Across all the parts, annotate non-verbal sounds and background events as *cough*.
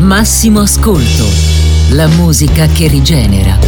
Massimo ascolto, la musica che rigenera.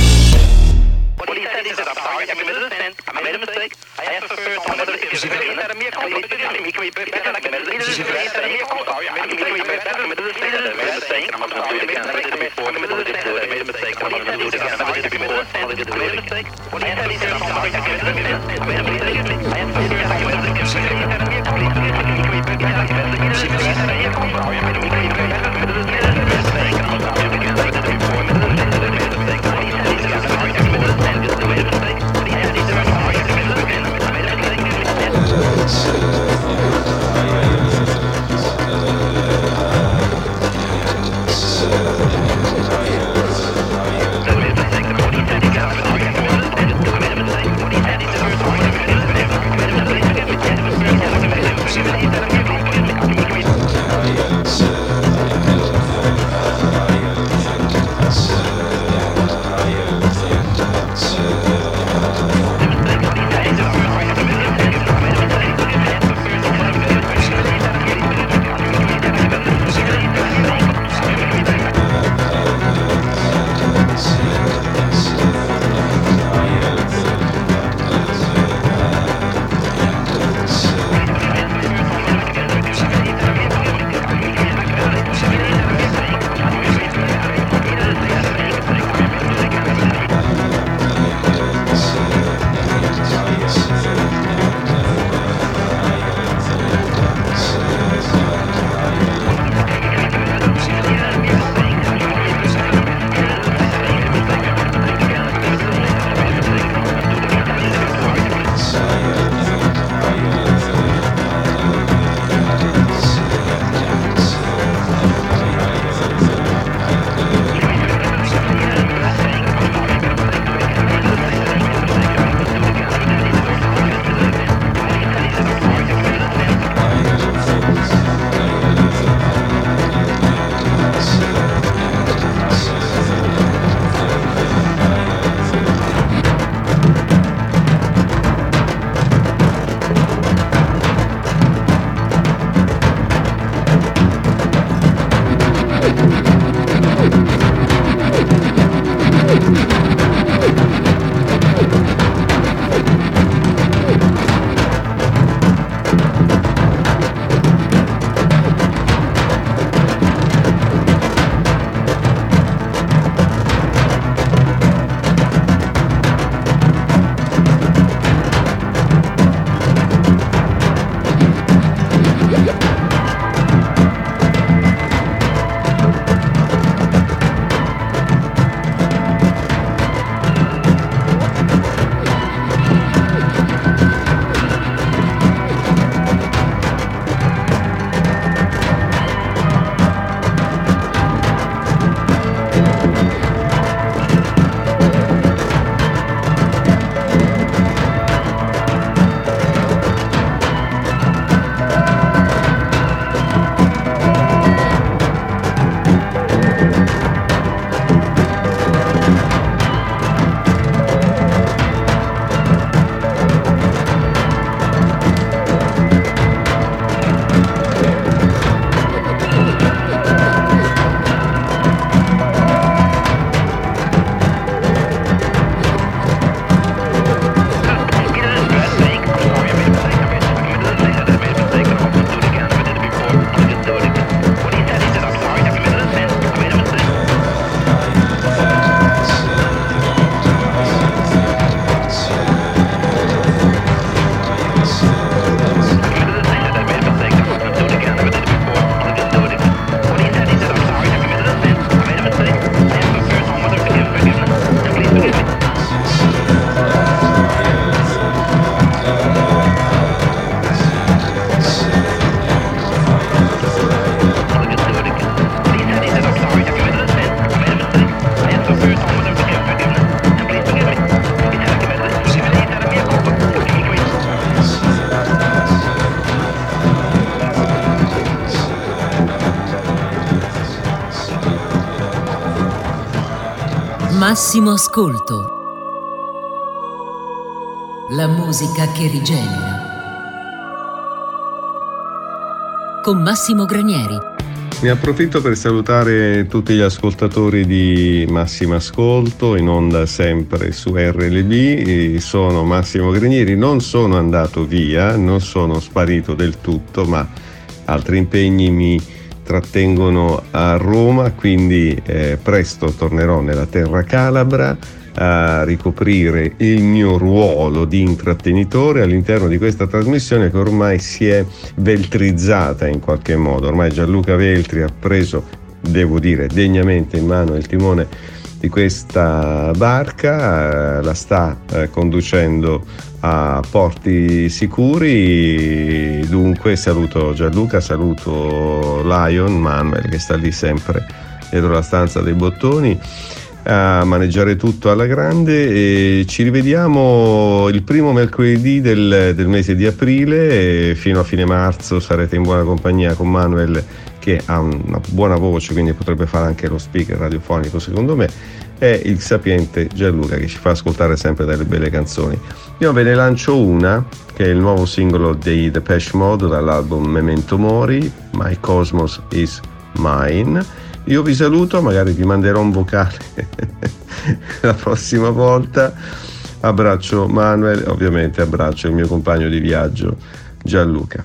Massimo ascolto. La musica che rigenera. Con Massimo Granieri. Ne approfitto per salutare tutti gli ascoltatori di Massimo Ascolto, in onda sempre su RLB. Sono Massimo Grenieri, non sono andato via, non sono sparito del tutto, ma altri impegni mi trattengono a Roma, quindi eh, presto tornerò nella terra calabra a ricoprire il mio ruolo di intrattenitore all'interno di questa trasmissione che ormai si è veltrizzata in qualche modo. Ormai Gianluca Veltri ha preso, devo dire, degnamente in mano il timone di questa barca, eh, la sta eh, conducendo a porti sicuri. Dunque saluto Gianluca, saluto Lion, Manuel che sta lì sempre dietro la stanza dei bottoni a maneggiare tutto alla grande e ci rivediamo il primo mercoledì del, del mese di aprile fino a fine marzo sarete in buona compagnia con Manuel che ha una buona voce quindi potrebbe fare anche lo speaker radiofonico secondo me e il sapiente Gianluca che ci fa ascoltare sempre delle belle canzoni io ve ne lancio una che è il nuovo singolo dei Depeche Mode dall'album Memento Mori My Cosmos is Mine io vi saluto, magari vi manderò un vocale *laughs* la prossima volta. Abbraccio Manuel, ovviamente abbraccio il mio compagno di viaggio Gianluca.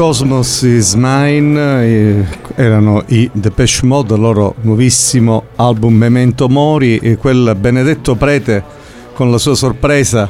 Cosmos is Mine, erano i Depeche Mode, il loro nuovissimo album Memento Mori e quel benedetto prete con la sua sorpresa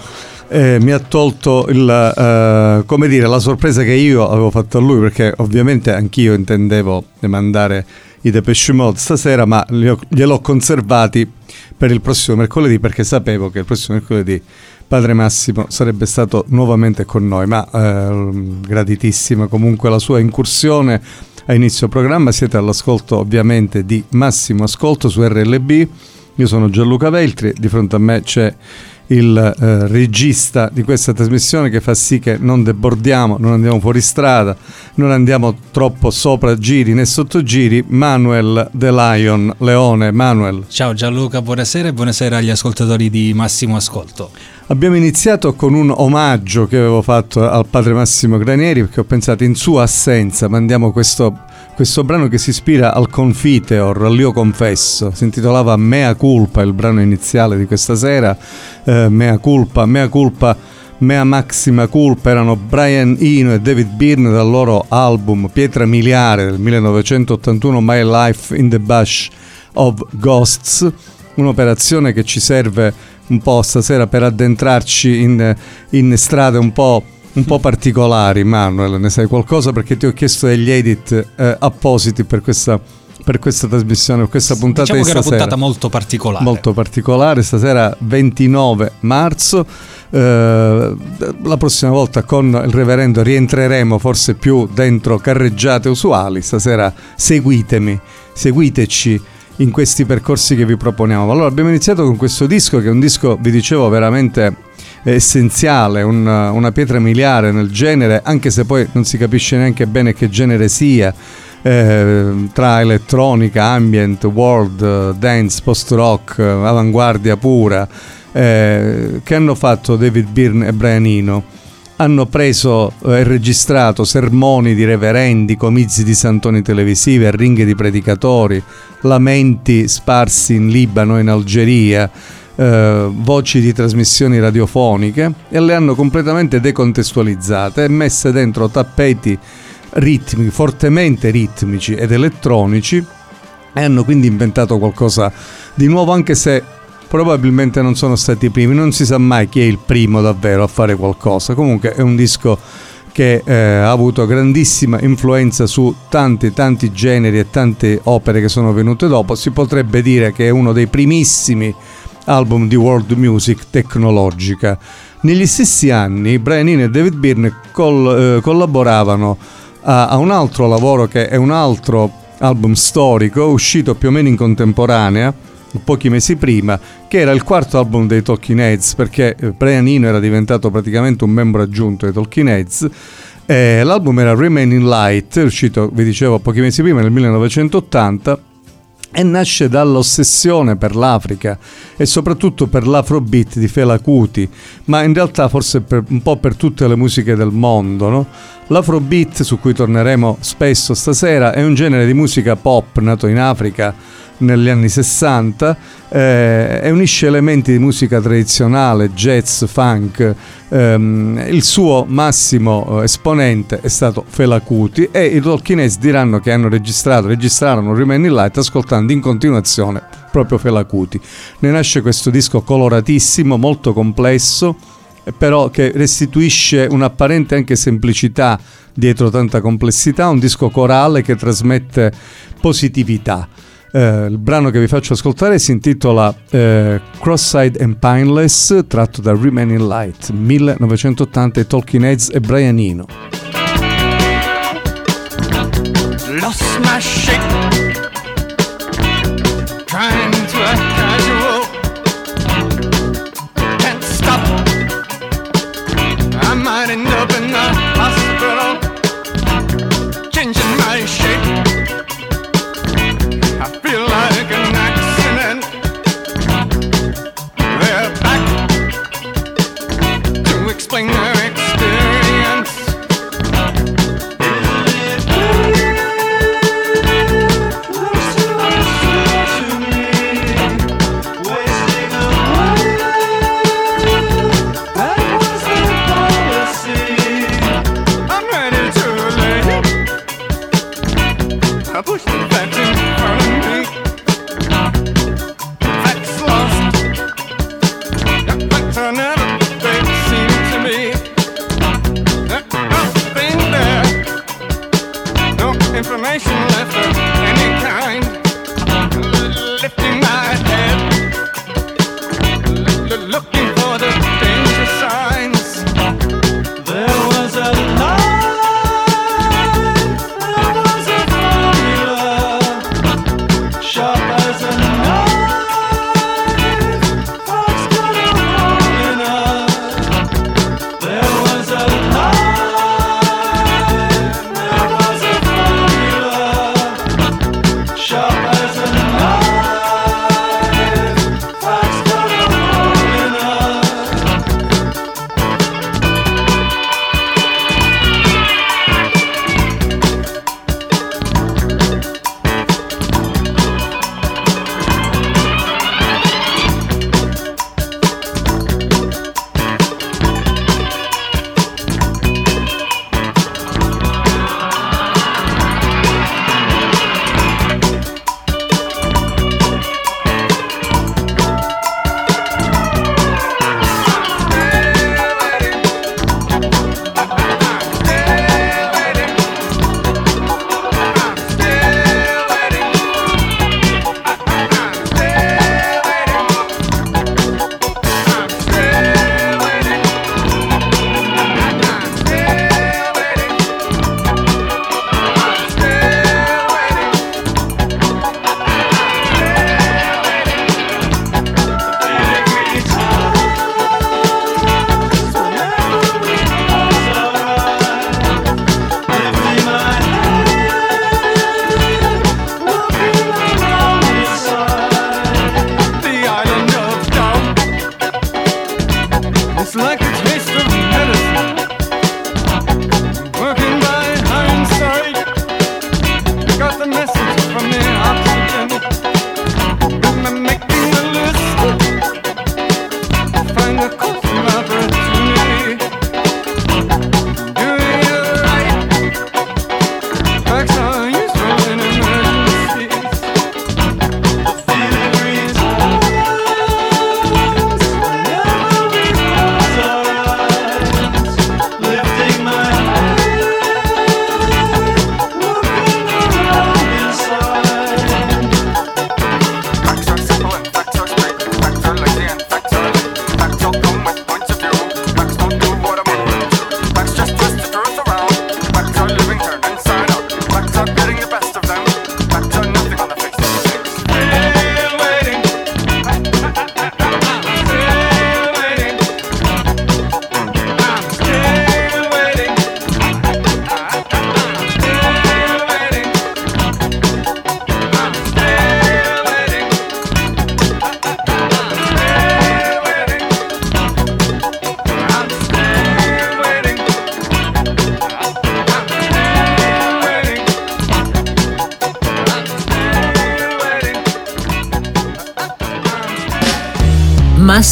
eh, mi ha tolto il, eh, dire, la sorpresa che io avevo fatto a lui perché ovviamente anch'io intendevo mandare i Depeche Mode stasera ma gliel'ho conservati per il prossimo mercoledì perché sapevo che il prossimo mercoledì Padre Massimo sarebbe stato nuovamente con noi, ma eh, graditissima comunque la sua incursione a inizio programma. Siete all'ascolto ovviamente di Massimo Ascolto su RLB. Io sono Gianluca Veltri, di fronte a me c'è il eh, regista di questa trasmissione che fa sì che non debordiamo, non andiamo fuori strada, non andiamo troppo sopra giri né sotto giri. Manuel The Lion, Leone, Manuel. Ciao Gianluca, buonasera e buonasera agli ascoltatori di Massimo Ascolto. Abbiamo iniziato con un omaggio che avevo fatto al padre Massimo Granieri perché ho pensato in sua assenza mandiamo questo questo brano che si ispira al Confiteor, all'Io Confesso, si intitolava Mea Culpa, il brano iniziale di questa sera, eh, Mea Culpa, Mea Culpa, Mea Maxima Culpa, erano Brian Eno e David Byrne dal loro album Pietra Miliare del 1981 My Life in the Bush of Ghosts, un'operazione che ci serve un po' stasera per addentrarci in, in strade un po' un po' particolari, Manuel, ne sai qualcosa perché ti ho chiesto degli edit eh, appositi per questa, per questa trasmissione, per questa puntata diciamo di stasera. una puntata molto particolare. Molto particolare, stasera 29 marzo. Eh, la prossima volta con il reverendo rientreremo forse più dentro carreggiate usuali. Stasera seguitemi, seguiteci in questi percorsi che vi proponiamo. Allora abbiamo iniziato con questo disco che è un disco, vi dicevo, veramente essenziale, un, una pietra miliare nel genere, anche se poi non si capisce neanche bene che genere sia. Eh, tra elettronica, ambient, world, dance, post-rock, avanguardia pura, eh, che hanno fatto David Byrne e Brian Eno. Hanno preso e registrato sermoni di reverendi, comizi di santoni televisivi, arringhe di predicatori, lamenti sparsi in Libano e in Algeria, eh, voci di trasmissioni radiofoniche e le hanno completamente decontestualizzate e messe dentro tappeti ritmici, fortemente ritmici ed elettronici e hanno quindi inventato qualcosa di nuovo anche se probabilmente non sono stati i primi, non si sa mai chi è il primo davvero a fare qualcosa, comunque è un disco che eh, ha avuto grandissima influenza su tanti tanti generi e tante opere che sono venute dopo, si potrebbe dire che è uno dei primissimi album di world music tecnologica. Negli stessi anni Brian Eno e David Byrne col, eh, collaboravano a, a, un altro lavoro che è un altro album storico uscito più o meno in contemporanea, pochi mesi prima, che era il quarto album dei Talking Heads perché eh, Brian Eno era diventato praticamente un membro aggiunto dei Talking Heads. Eh, l'album era Remaining Light, uscito, vi dicevo, pochi mesi prima, nel 1980 e nasce dall'ossessione per l'Africa e soprattutto per l'afrobeat di Fela Kuti, ma in realtà forse per, un po' per tutte le musiche del mondo. No? L'afrobeat, su cui torneremo spesso stasera, è un genere di musica pop nato in Africa negli anni 60 eh, e unisce elementi di musica tradizionale, jazz, funk. Ehm, il suo massimo eh, esponente è stato Fela Kuti e i Tolkienese diranno che hanno registrato, registrarono Remain in Light ascoltando in continuazione proprio Fela Kuti. Ne nasce questo disco coloratissimo, molto complesso, però che restituisce un'apparente anche semplicità dietro tanta complessità, un disco corale che trasmette positività. Eh, il brano che vi faccio ascoltare si intitola eh, Cross-Side and Pineless, tratto da Remaining Light, 1980 Talking Heads e Brian Eno. Lost my shape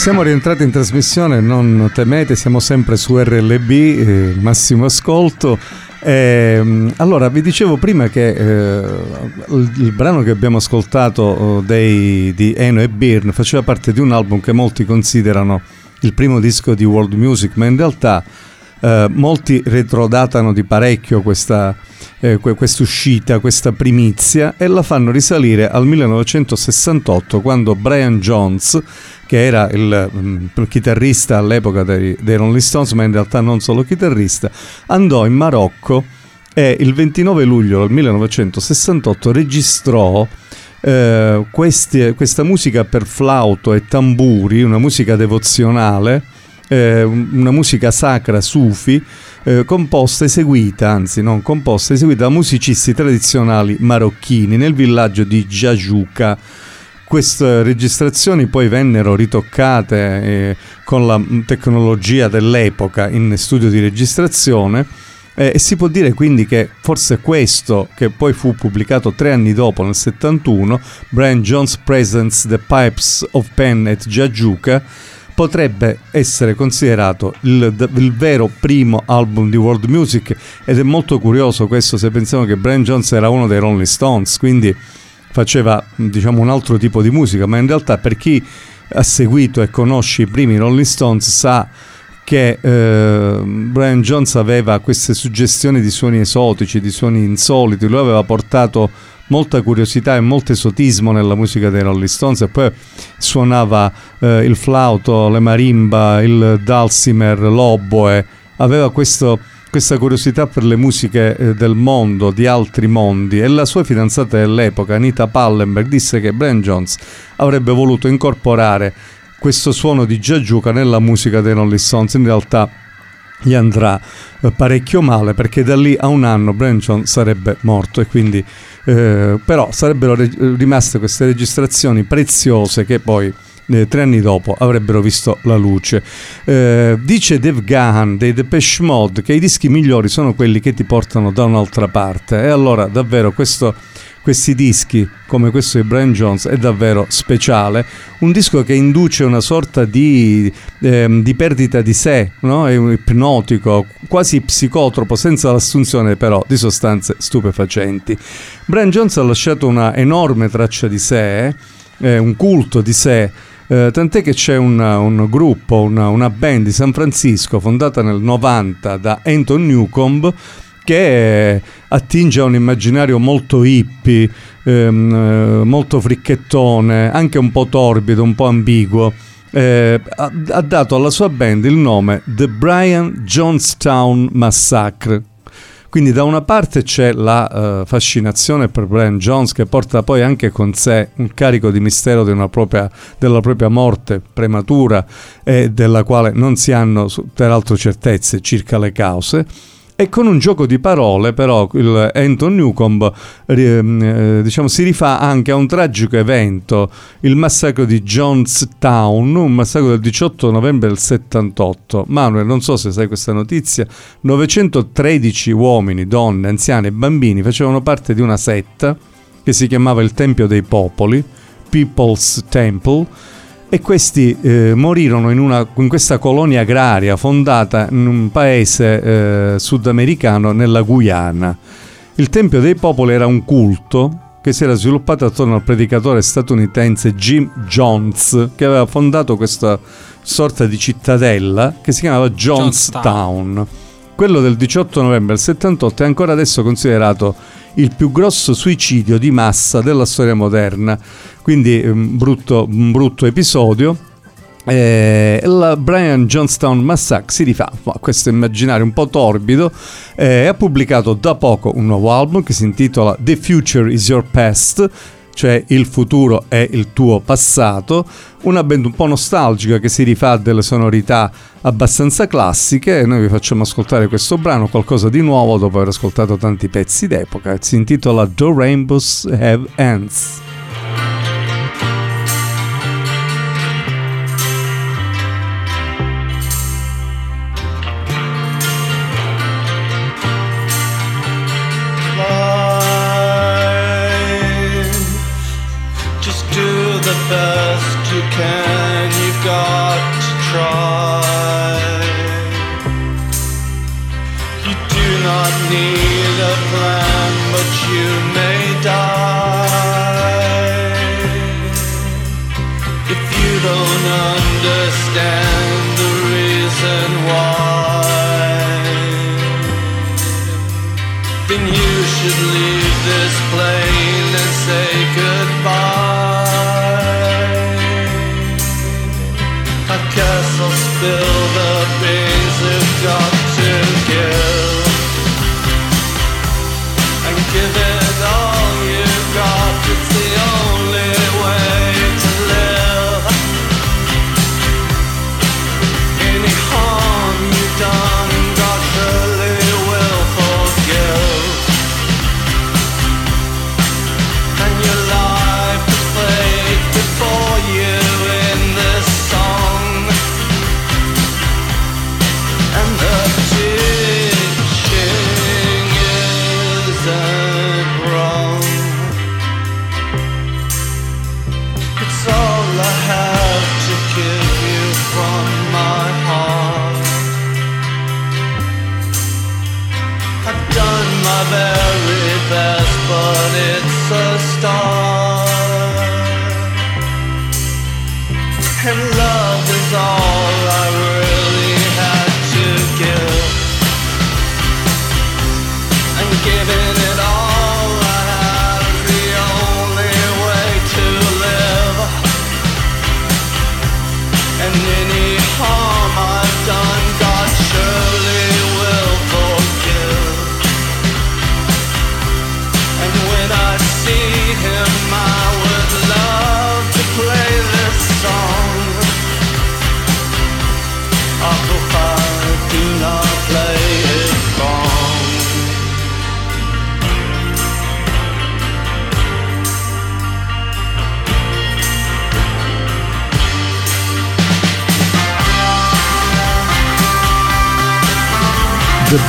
Siamo rientrati in trasmissione, non temete, siamo sempre su RLB, eh, massimo ascolto. Eh, allora, vi dicevo prima che eh, il, il, brano che abbiamo ascoltato oh, dei, di Eno e Byrne faceva parte di un album che molti considerano il primo disco di world music, ma in realtà eh, molti retrodatano di parecchio questa, eh, uscita, questa primizia e la fanno risalire al 1968 quando Brian Jones che era il, mm, chitarrista all'epoca dei, dei Rolling Stones, ma in realtà non solo chitarrista, andò in Marocco e il 29 luglio del 1968 registrò eh, questi, questa musica per flauto e tamburi, una musica devozionale, eh, una musica sacra sufi, eh, composta, eseguita, anzi non composta, eseguita da musicisti tradizionali marocchini nel villaggio di Jajuka queste registrazioni poi vennero ritoccate eh, con la tecnologia dell'epoca in studio di registrazione eh, e si può dire quindi che forse questo, che poi fu pubblicato tre anni dopo, nel 71, Brian Jones Presents The Pipes of Pen at Jajuka, potrebbe essere considerato il, il, vero primo album di world music ed è molto curioso questo se pensiamo che Brian Jones era uno dei Rolling Stones, quindi faceva diciamo un altro tipo di musica, ma in realtà per chi ha seguito e conosce i primi Rolling Stones sa che eh, Brian Jones aveva queste suggestioni di suoni esotici, di suoni insoliti, lui aveva portato molta curiosità e molto esotismo nella musica dei Rolling Stones e poi suonava eh, il flauto, le marimba, il dulcimer, l'oboe, aveva questo questa curiosità per le musiche eh, del mondo, di altri mondi, e la sua fidanzata dell'epoca, Anita Pallenberg, disse che Brian Jones avrebbe voluto incorporare questo suono di Giagiuca nella musica dei Rolling Stones. In realtà gli andrà eh, parecchio male perché da lì a un anno Brian Jones sarebbe morto e quindi eh, però sarebbero re- rimaste queste registrazioni preziose che poi eh, tre anni dopo avrebbero visto la luce. Eh, dice Dave Gahan dei Depeche Mode che i dischi migliori sono quelli che ti portano da un'altra parte e allora davvero questo questi dischi, come questo di Brian Jones, è davvero speciale. Un disco che induce una sorta di, ehm, di perdita di sé, no? è un ipnotico, quasi psicotropo, senza l'assunzione però di sostanze stupefacenti. Brian Jones ha lasciato una enorme traccia di sé, eh, un culto di sé. Eh, tant'è che c'è una, un gruppo, una, una band di San Francisco fondata nel 90 da Anton Newcomb che attinge a un immaginario molto hippie, ehm, eh, molto fricchettone, anche un po' torbido, un po' ambiguo. Eh, ha, ha, dato alla sua band il nome The Brian Jonestown Massacre. Quindi da una parte c'è la uh, fascinazione per Brian Jones che porta poi anche con sé un carico di mistero propria, della propria morte prematura e della quale non si hanno peraltro certezze circa le cause e con un gioco di parole, però, il Anton Newcomb eh, diciamo, si rifà anche a un tragico evento, il massacro di Jonestown, un massacro del 18 novembre del 78. Manuel, non so se sai questa notizia, 913 uomini, donne, anziani e bambini facevano parte di una setta che si chiamava il Tempio dei Popoli, People's Temple, e questi eh, morirono in, una, in, questa colonia agraria fondata in un paese eh, sudamericano nella Guyana. Il Tempio dei Popoli era un culto che si era sviluppato attorno al predicatore statunitense Jim Jones, che aveva fondato questa sorta di cittadella che si chiamava Jonestown. Jonestown. Quello del 18 novembre del 78 è ancora adesso considerato il più grosso suicidio di massa della storia moderna. Quindi un mm, brutto, un brutto episodio. Eh, il Brian Johnstown Massacre si rifà a questo immaginario un po' torbido eh, ha pubblicato da poco un nuovo album che si intitola The Future is Your Past cioè il futuro è il tuo passato, una band un po' nostalgica che si rifà delle sonorità abbastanza classiche e noi vi facciamo ascoltare questo brano, qualcosa di nuovo dopo aver ascoltato tanti pezzi d'epoca, si intitola The Rainbows Have Ends. can, you've got to try. You do not need.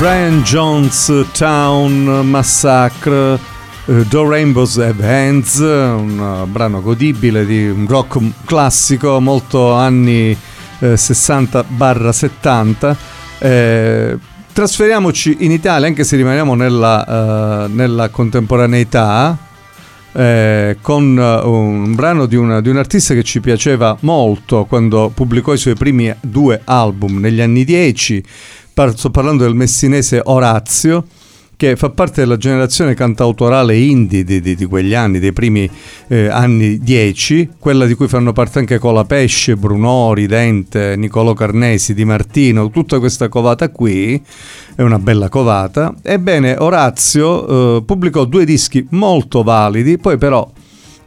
Brian Jones Town Massacre, uh, Do Rainbows Have Hands, un uh, brano godibile di un rock classico, molto anni eh, 60-70. Eh, trasferiamoci in Italia, anche se rimaniamo nella, uh, nella contemporaneità, eh, con un brano di, una, di, un artista che ci piaceva molto quando pubblicò i suoi primi due album negli anni 10 sto parlando del messinese Orazio, che fa parte della generazione cantautorale indie di, di, di quegli anni, dei primi eh, anni 10, quella di cui fanno parte anche Colapesce, Brunori, Dente, Niccolò Carnesi, Di Martino, tutta questa covata qui, è una bella covata. Ebbene, Orazio eh, pubblicò due dischi molto validi, poi però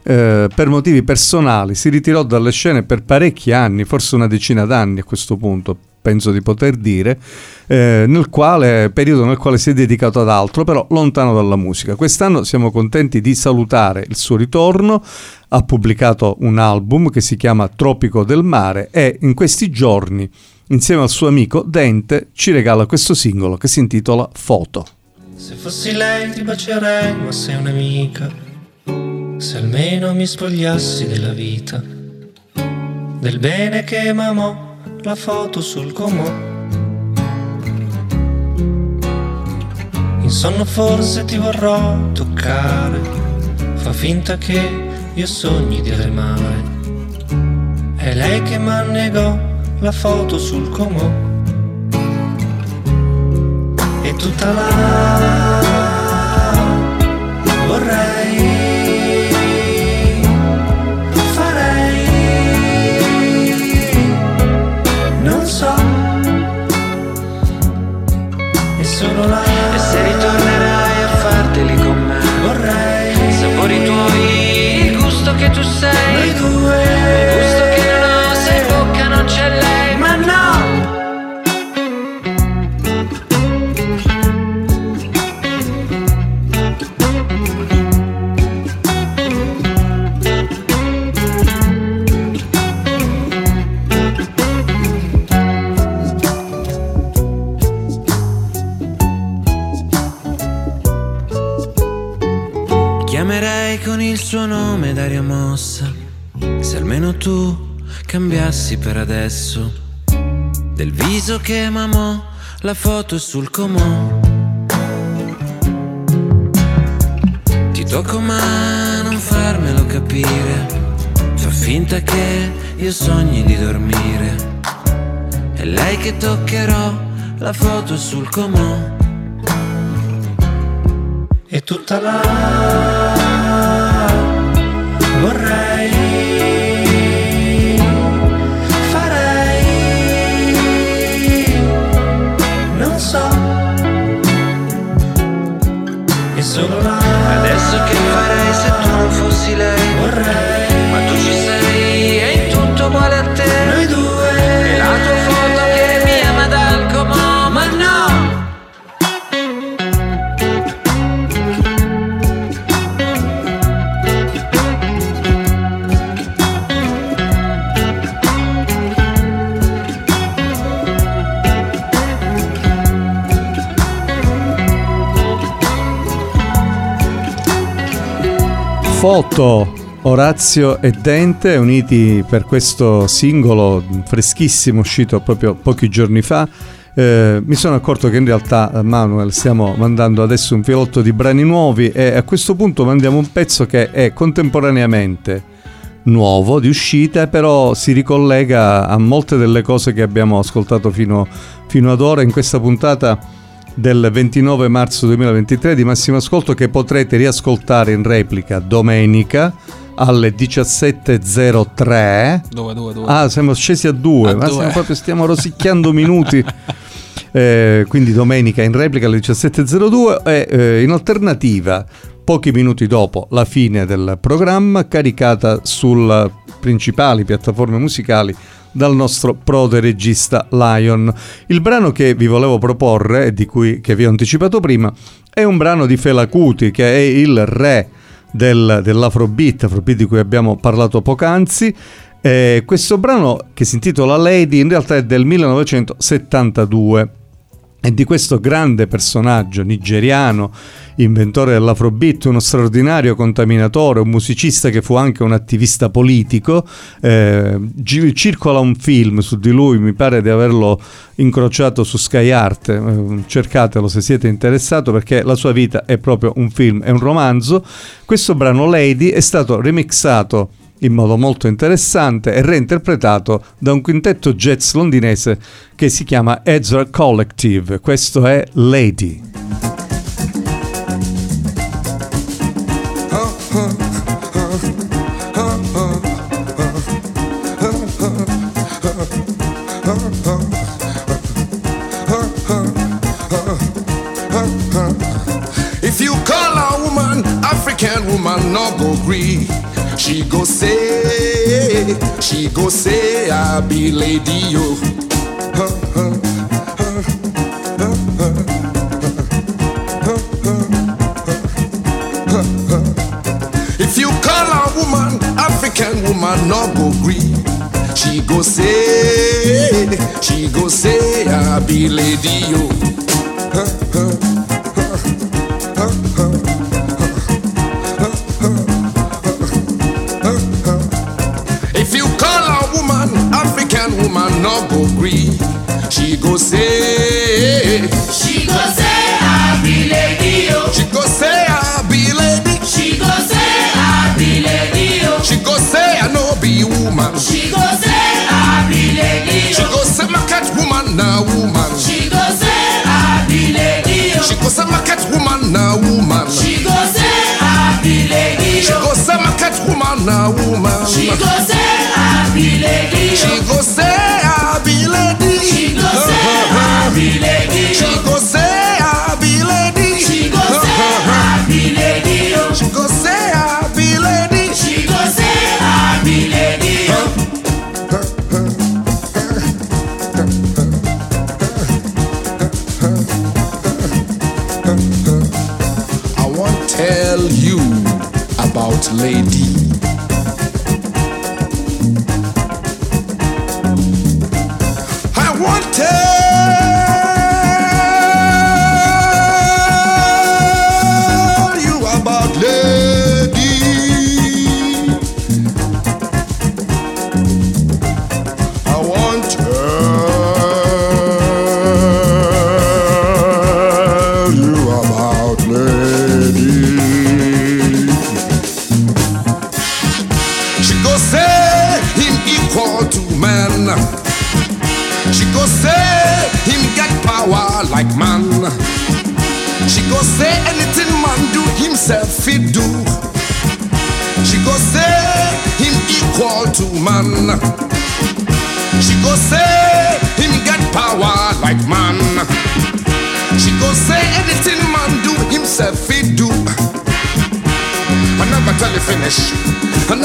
eh, per motivi personali si ritirò dalle scene per parecchi anni, forse una decina d'anni a questo punto, penso di poter dire, eh, nel quale, periodo nel quale si è dedicato ad altro, però lontano dalla musica. Quest'anno siamo contenti di salutare il suo ritorno, ha pubblicato un album che si chiama Tropico del Mare e in questi giorni, insieme al suo amico Dente, ci regala questo singolo che si intitola Foto. Se fossi lei ti bacerei, ma sei un'amica. Se almeno mi spogliassi della vita, del bene che mamò la foto sul comò. In sonno forse ti vorrò toccare, fa finta che io sogni di remare. È lei che m'annegò la foto sul comò. E tutta là vorrei sono là. E se ritornerai a farteli con me Vorrei Sapori tuoi Il gusto che tu sei. Noi due nome d'aria mossa. Se almeno tu cambiassi per adesso del viso che mamò, la foto sul comò. Ti tocco ma non farmelo capire. Fa finta che io sogni di dormire. È lei che toccherò, la foto sul comò. E tutta la Vorrei, ma tu ci sei e in tutto uguale a te. Noi due, e la tua foto che mi ama dal comò, ma no. foto Orazio e Dente uniti per questo singolo freschissimo uscito proprio pochi giorni fa. Eh, mi sono accorto che in realtà eh, Manuel stiamo mandando adesso un filotto di brani nuovi e a questo punto mandiamo un pezzo che è contemporaneamente nuovo di uscita però si ricollega a molte delle cose che abbiamo ascoltato fino, fino ad ora in questa puntata del 29 marzo 2023 di Massimo Ascolto che potrete riascoltare in replica domenica alle 17.03 dove, dove, dove? ah siamo scesi a due a ma due. Stiamo, proprio, stiamo rosicchiando minuti *laughs* eh, quindi domenica in replica alle 17.02 e eh, in alternativa pochi minuti dopo la fine del programma caricata sulle principali piattaforme musicali dal nostro prode regista Lion. Il brano che vi volevo proporre e di cui che vi ho anticipato prima è un brano di Fela Kuti che è il re del, dell'Afrobeat, Afrobeat di cui abbiamo parlato poc'anzi. Eh, questo brano che si intitola Lady in realtà è del 1972 e di questo grande personaggio nigeriano, inventore dell'afrobeat, uno straordinario contaminatore, un musicista che fu anche un attivista politico. Eh, circola un film su di lui, mi pare di averlo incrociato su Sky Art, eh, cercatelo se siete interessati perché la sua vita è proprio un film, è un romanzo. Questo brano Lady è stato remixato in modo molto interessante e reinterpretato da un quintetto jazz londinese che si chiama Ezra Collective. Questo è Lady. If you call a woman African woman, no go gree. She go say, she go say, I be lady yo. If you call a woman African woman, no go gree. She go say, she go say, I be lady yo. Be lady yo. She go say I no be woman. She go say I be lady She yo. go say market woman na woman. She go say I be lady yo. She go say market woman na woman. She go say I be lady She yo. go say market woman na woman. She go say lady She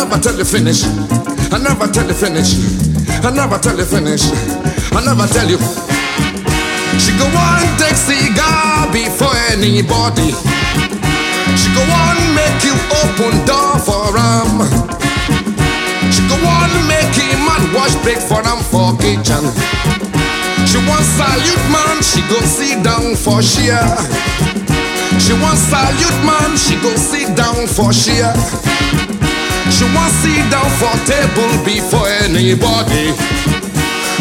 never tell you finish. I never tell you finish. I never tell you finish. I never tell you. She go on take cigar before anybody. She go on make you open door for him. She go on make him man wash break for him for kitchen. She want salute man, she go sit down for share. She want salute man, she go sit down for share. She want sit down for table before anybody.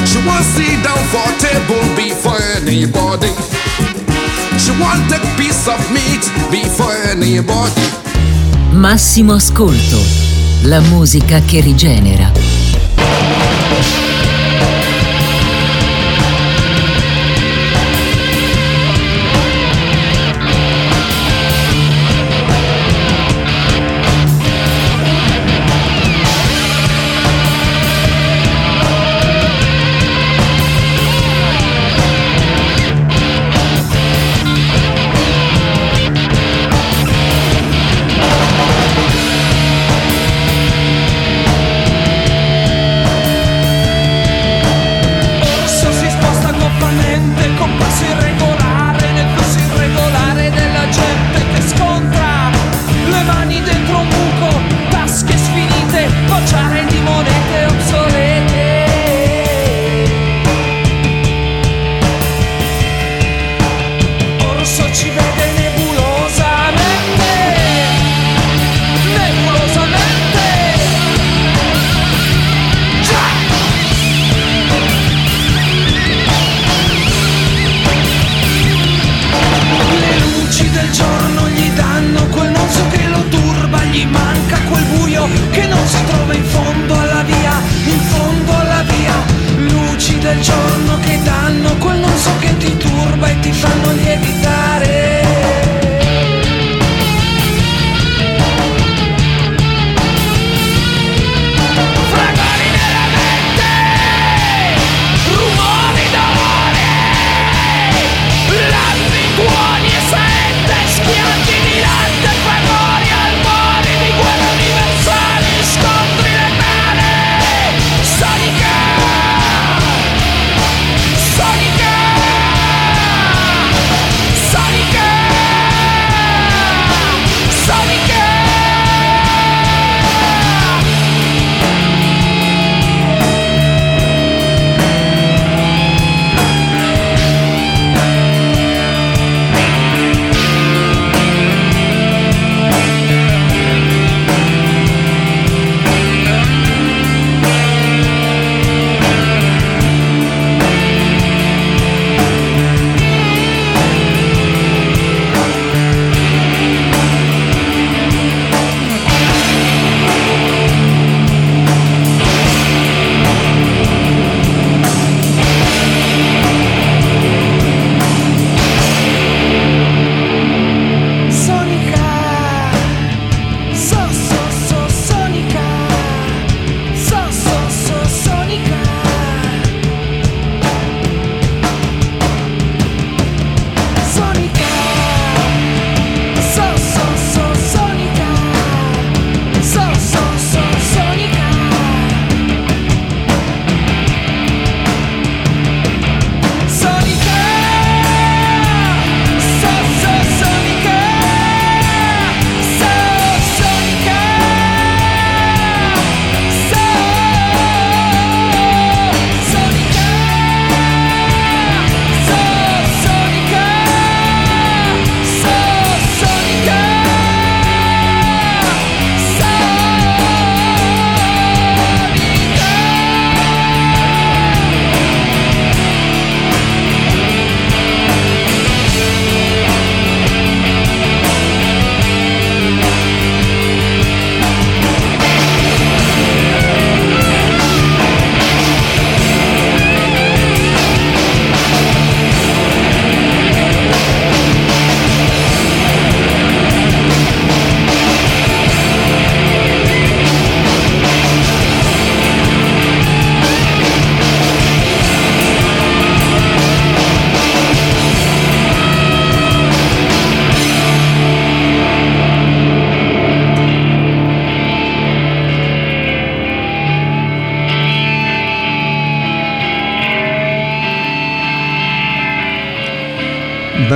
She want sit down for table before anybody. She want take piece of meat before anybody. Massimo ascolto. La musica che rigenera.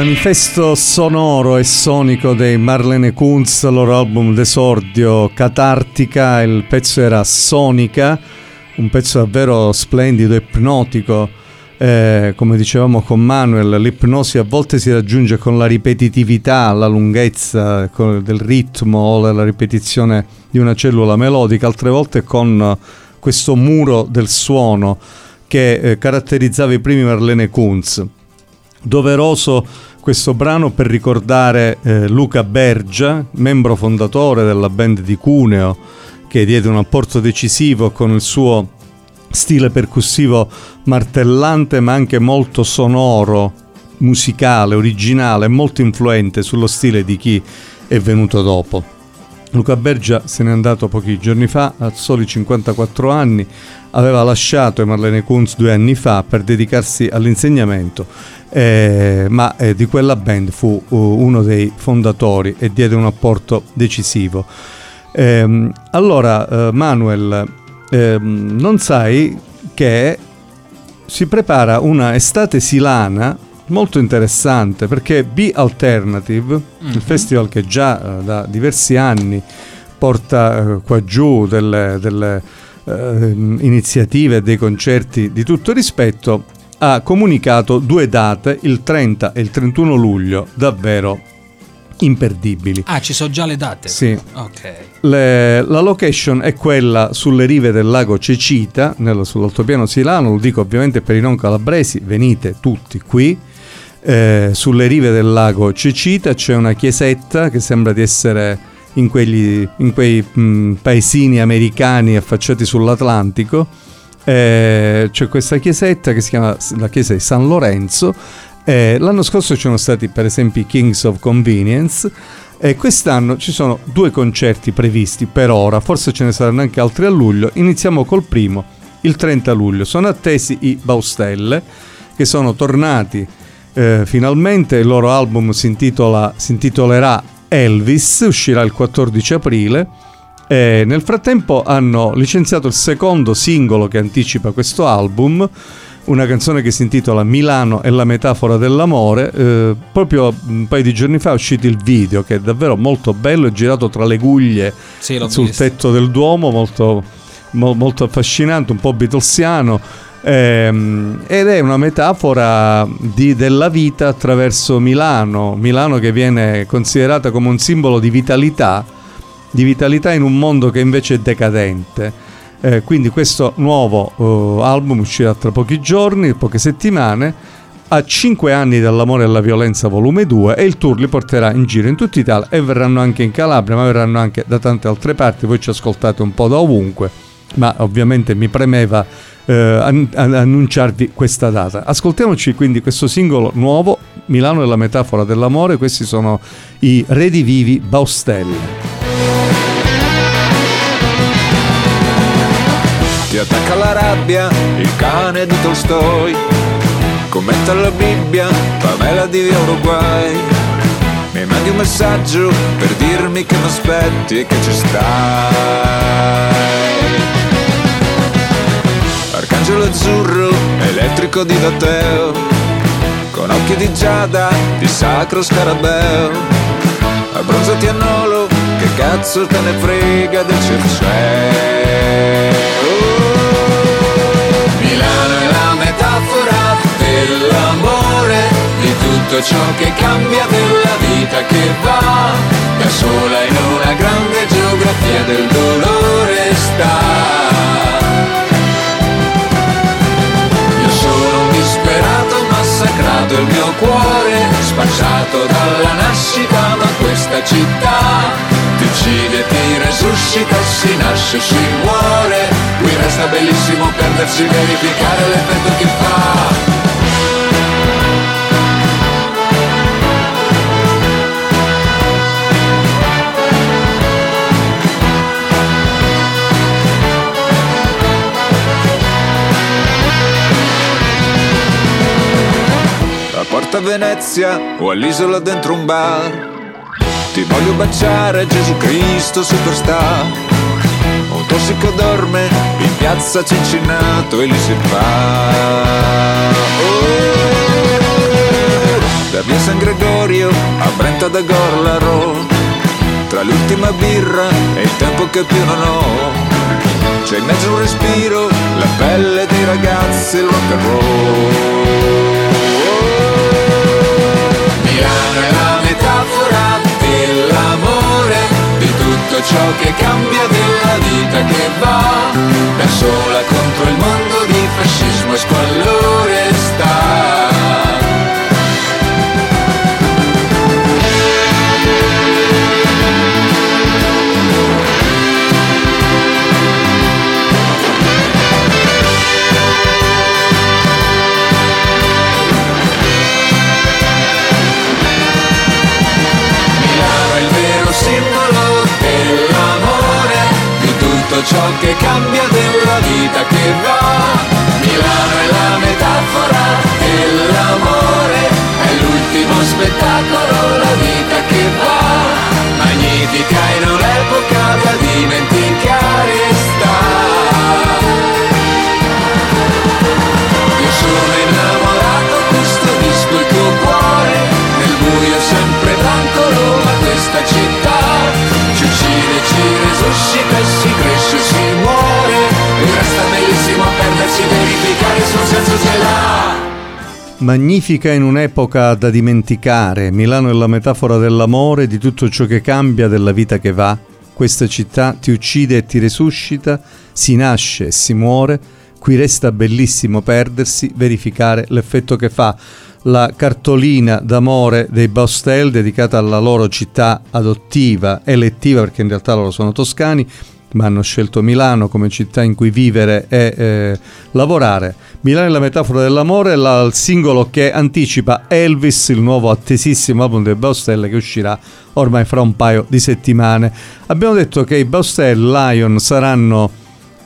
Manifesto sonoro e sonico dei Marlene Kunz, loro album d'esordio Catartica, il pezzo era Sonica, un pezzo davvero splendido, ipnotico. Eh, come dicevamo con Manuel, l'ipnosi a volte si raggiunge con la ripetitività, la lunghezza del ritmo o la ripetizione di una cellula melodica, altre volte con questo muro del suono che eh, caratterizzava i primi Marlene Kunz. Doveroso questo brano per ricordare eh, Luca Bergia, membro fondatore della band di Cuneo, che diede un apporto decisivo con il suo stile percussivo martellante ma anche molto sonoro, musicale, originale, molto influente sullo stile di chi è venuto dopo. Luca Bergia se n'è andato pochi giorni fa, a soli 54 anni, aveva lasciato i Marlene Kunz due anni fa per dedicarsi all'insegnamento, eh, ma eh, di quella band fu uh, uno dei fondatori e diede un apporto decisivo. Eh, allora, Manuel, ehm, non sai che si prepara una estate silana molto interessante perché B Alternative, mm-hmm. il festival che già eh, da diversi anni porta eh, qua giù delle, delle eh, iniziative e dei concerti di tutto rispetto, ha comunicato due date, il 30 e il 31 luglio, davvero imperdibili. Ah, ci sono già le date? Sì. Ok. Le, la location è quella sulle rive del lago Cecita, nello, sull'altopiano Silano, lo dico ovviamente per i non calabresi, venite tutti qui. Eh, sulle rive del lago Cecita c'è una chiesetta che sembra di essere in, quegli, in quei mh, paesini americani affacciati sull'Atlantico. Eh, c'è questa chiesetta che si chiama la chiesa di San Lorenzo. Eh, l'anno scorso ci sono stati per esempio i Kings of Convenience e quest'anno ci sono due concerti previsti per ora, forse ce ne saranno anche altri a luglio. Iniziamo col primo, il 30 luglio. Sono attesi i Baustelle che sono tornati eh, finalmente il loro album si, intitola, si intitolerà Elvis, uscirà il 14 aprile. E nel frattempo hanno licenziato il secondo singolo che anticipa questo album, una canzone che si intitola Milano è la metafora dell'amore. Eh, proprio un paio di giorni fa è uscito il video che è davvero molto bello, è girato tra le guglie sì, sul visto. tetto del Duomo, molto, mo, molto affascinante, un po' beatlesiano Ehm, ed è una metafora di, della vita attraverso Milano, Milano che viene considerata come un simbolo di vitalità, di vitalità in un mondo che invece è decadente. Eh, quindi questo nuovo uh, album uscirà tra pochi giorni, poche settimane, a 5 anni dall'amore e alla violenza volume 2 e il tour li porterà in giro in tutta Italia e verranno anche in Calabria, ma verranno anche da tante altre parti, voi ci ascoltate un po' da ovunque, ma ovviamente mi premeva eh, an- annunciarvi questa data. Ascoltiamoci quindi questo singolo nuovo, Milano è la metafora dell'amore, questi sono i Redivivi Baustelle. Ti attacca la rabbia, il cane di Tolstoi, commenta la Bibbia, Pamela di Uruguay. Mi mandi un messaggio per dirmi che mi aspetti e che ci stai. Arcangelo azzurro, elettrico di Dateo, con occhi di giada, di sacro scarabeo. Abbronzati a nolo, che cazzo te ne frega del Circeo? Milano è la metafora dell'amore, di tutto ciò che cambia, della vita che va, da sola in una grande geografia del dolore sta. Disperato, massacrato il mio cuore, spacciato dalla nascita, ma questa città ti uccide, ti resuscita, si nasce, si muore, qui resta bellissimo perdersi, verificare l'effetto che fa. A Venezia o all'isola dentro un bar. Ti voglio baciare Gesù Cristo superstar. Un tossico dorme in piazza Cincinato e lì si fa. Oh, da via San Gregorio a Brenta da Gorlaro. Tra l'ultima birra e il tempo che più non ho. C'è in mezzo un respiro, la pelle dei ragazzi, il rock and roll. Milano è la metafora dell'amore, di tutto ciò che cambia, della vita che va da sola contro il mondo di fascismo e squallore sta. Ciò che cambia, della vita che va. Milano è la metafora dell'amore, è l'ultimo spettacolo, la vita che va. Magnifica in un'epoca da dimenticare Magnifica in un'epoca da dimenticare, Milano è la metafora dell'amore, di tutto ciò che cambia, della vita che va. Questa città ti uccide e ti resuscita, si nasce e si muore, qui resta bellissimo perdersi, verificare l'effetto che fa. La cartolina d'amore dei Baustel dedicata alla loro città adottiva, elettiva perché in realtà loro sono toscani, ma hanno scelto Milano come città in cui vivere e eh, lavorare. Milano è la metafora dell'amore, la, il singolo che anticipa Elvis, il nuovo attesissimo album dei Baustelle che uscirà ormai fra un paio di settimane. Abbiamo detto che i Baustelle Lion saranno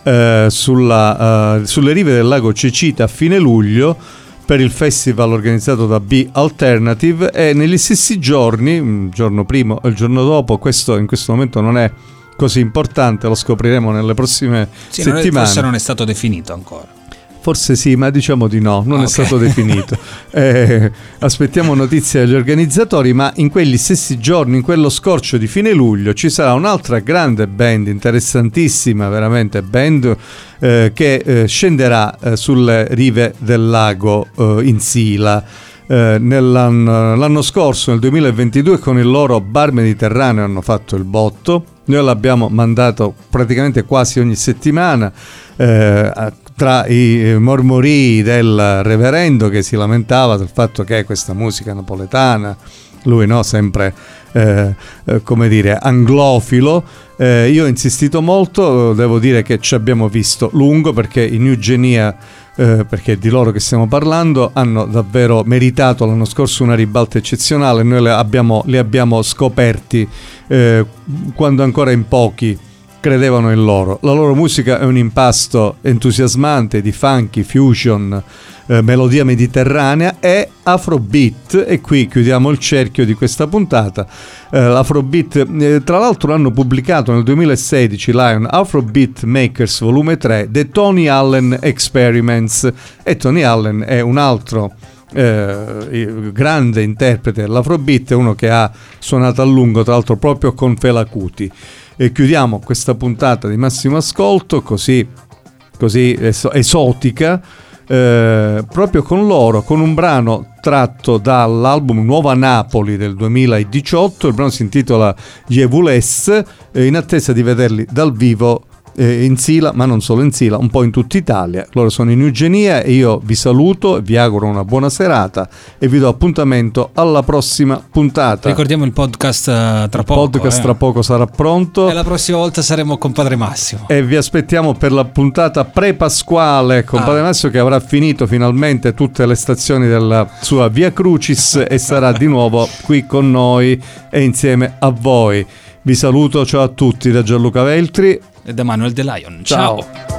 eh, sulla, eh, sulle rive del lago Cecita a fine luglio per il festival organizzato da B Alternative e negli stessi giorni, il giorno prima e il giorno dopo, questo in questo momento non è così importante, lo scopriremo nelle prossime Sì, non è- settimane. forse non è stato definito ancora. Forse sì, ma diciamo di no, non Ah, è stato definito. *laughs* Eh, aspettiamo notizie dagli organizzatori, ma in quegli stessi giorni, in quello scorcio di fine luglio, ci sarà un'altra grande band, interessantissima veramente, band eh, che eh, scenderà eh, sulle rive del lago eh, in Sila. Eh, nell'anno, l'anno scorso, nel 2022, con il loro bar mediterraneo hanno fatto il botto. Noi l'abbiamo mandato praticamente quasi ogni settimana. eh, tra i mormorii del reverendo che si lamentava del fatto che questa musica napoletana, lui no, sempre eh, eh, come dire anglofilo, eh, io ho insistito molto, devo dire che ci abbiamo visto lungo perché in Eugenia eh, perché di loro che stiamo parlando, hanno davvero meritato l'anno scorso una ribalta eccezionale, noi le abbiamo, li abbiamo scoperti eh, quando ancora in pochi credevano in loro. La loro musica è un impasto entusiasmante di funky, fusion, eh, melodia mediterranea e afrobeat e qui chiudiamo il cerchio di questa puntata. Eh, l'afrobeat, eh, tra l'altro hanno pubblicato nel 2016 Lion Afrobeat Makers volume 3 The Tony Allen Experiments e Tony Allen è un altro eh, grande interprete dell'afrobeat, uno che ha suonato a lungo tra l'altro proprio con Fela Kuti. E chiudiamo questa puntata di Massimo Ascolto così, così es- esotica, eh, proprio con loro, con un brano tratto dall'album Nuova Napoli del 2018, il brano si intitola Jevules, eh, in attesa di vederli dal vivo eh, in Sila, ma non solo in Sila, un po' in tutta Italia. Loro sono in Eugenia e io vi saluto, vi auguro una buona serata e vi do appuntamento alla prossima puntata. Ricordiamo il podcast eh, tra Il poco. podcast eh. tra poco sarà pronto. E la prossima volta saremo con Padre Massimo. E vi aspettiamo per la puntata pre-pasquale con Ah. Padre Massimo che avrà finito finalmente tutte le stazioni della sua Via Crucis e sarà di nuovo qui con noi e insieme a voi. Vi saluto, ciao a tutti da Gianluca Veltri. Da Manuel De Lion. Ciao. Ciao.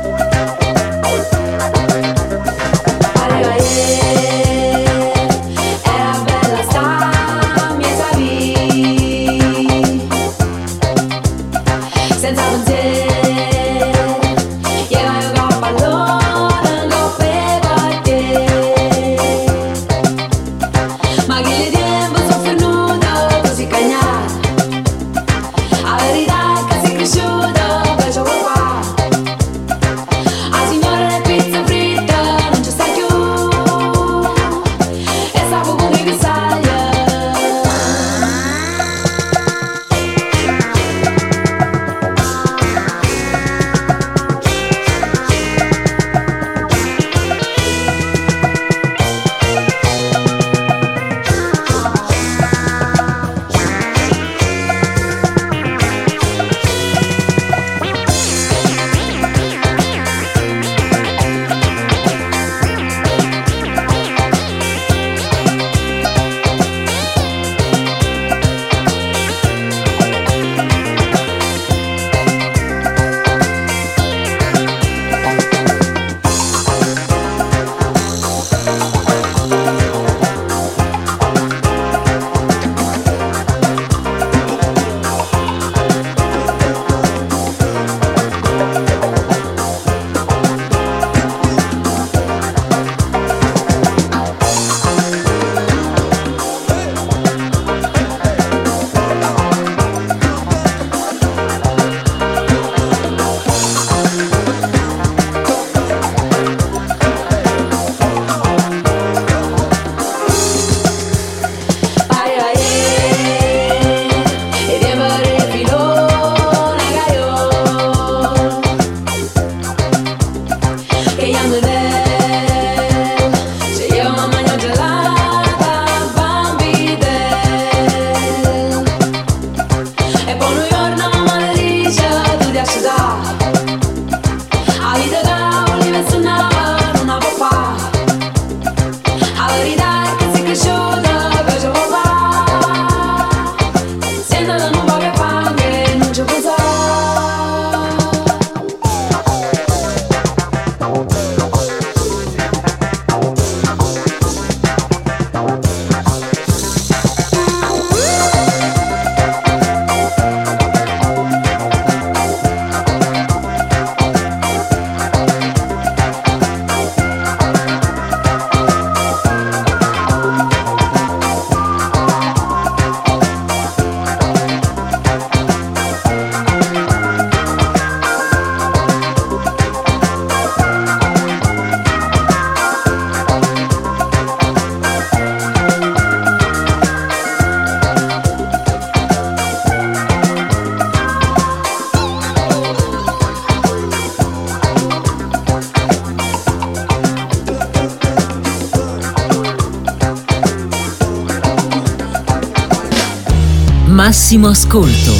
Massimo ascolto,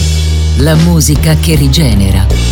la musica che rigenera.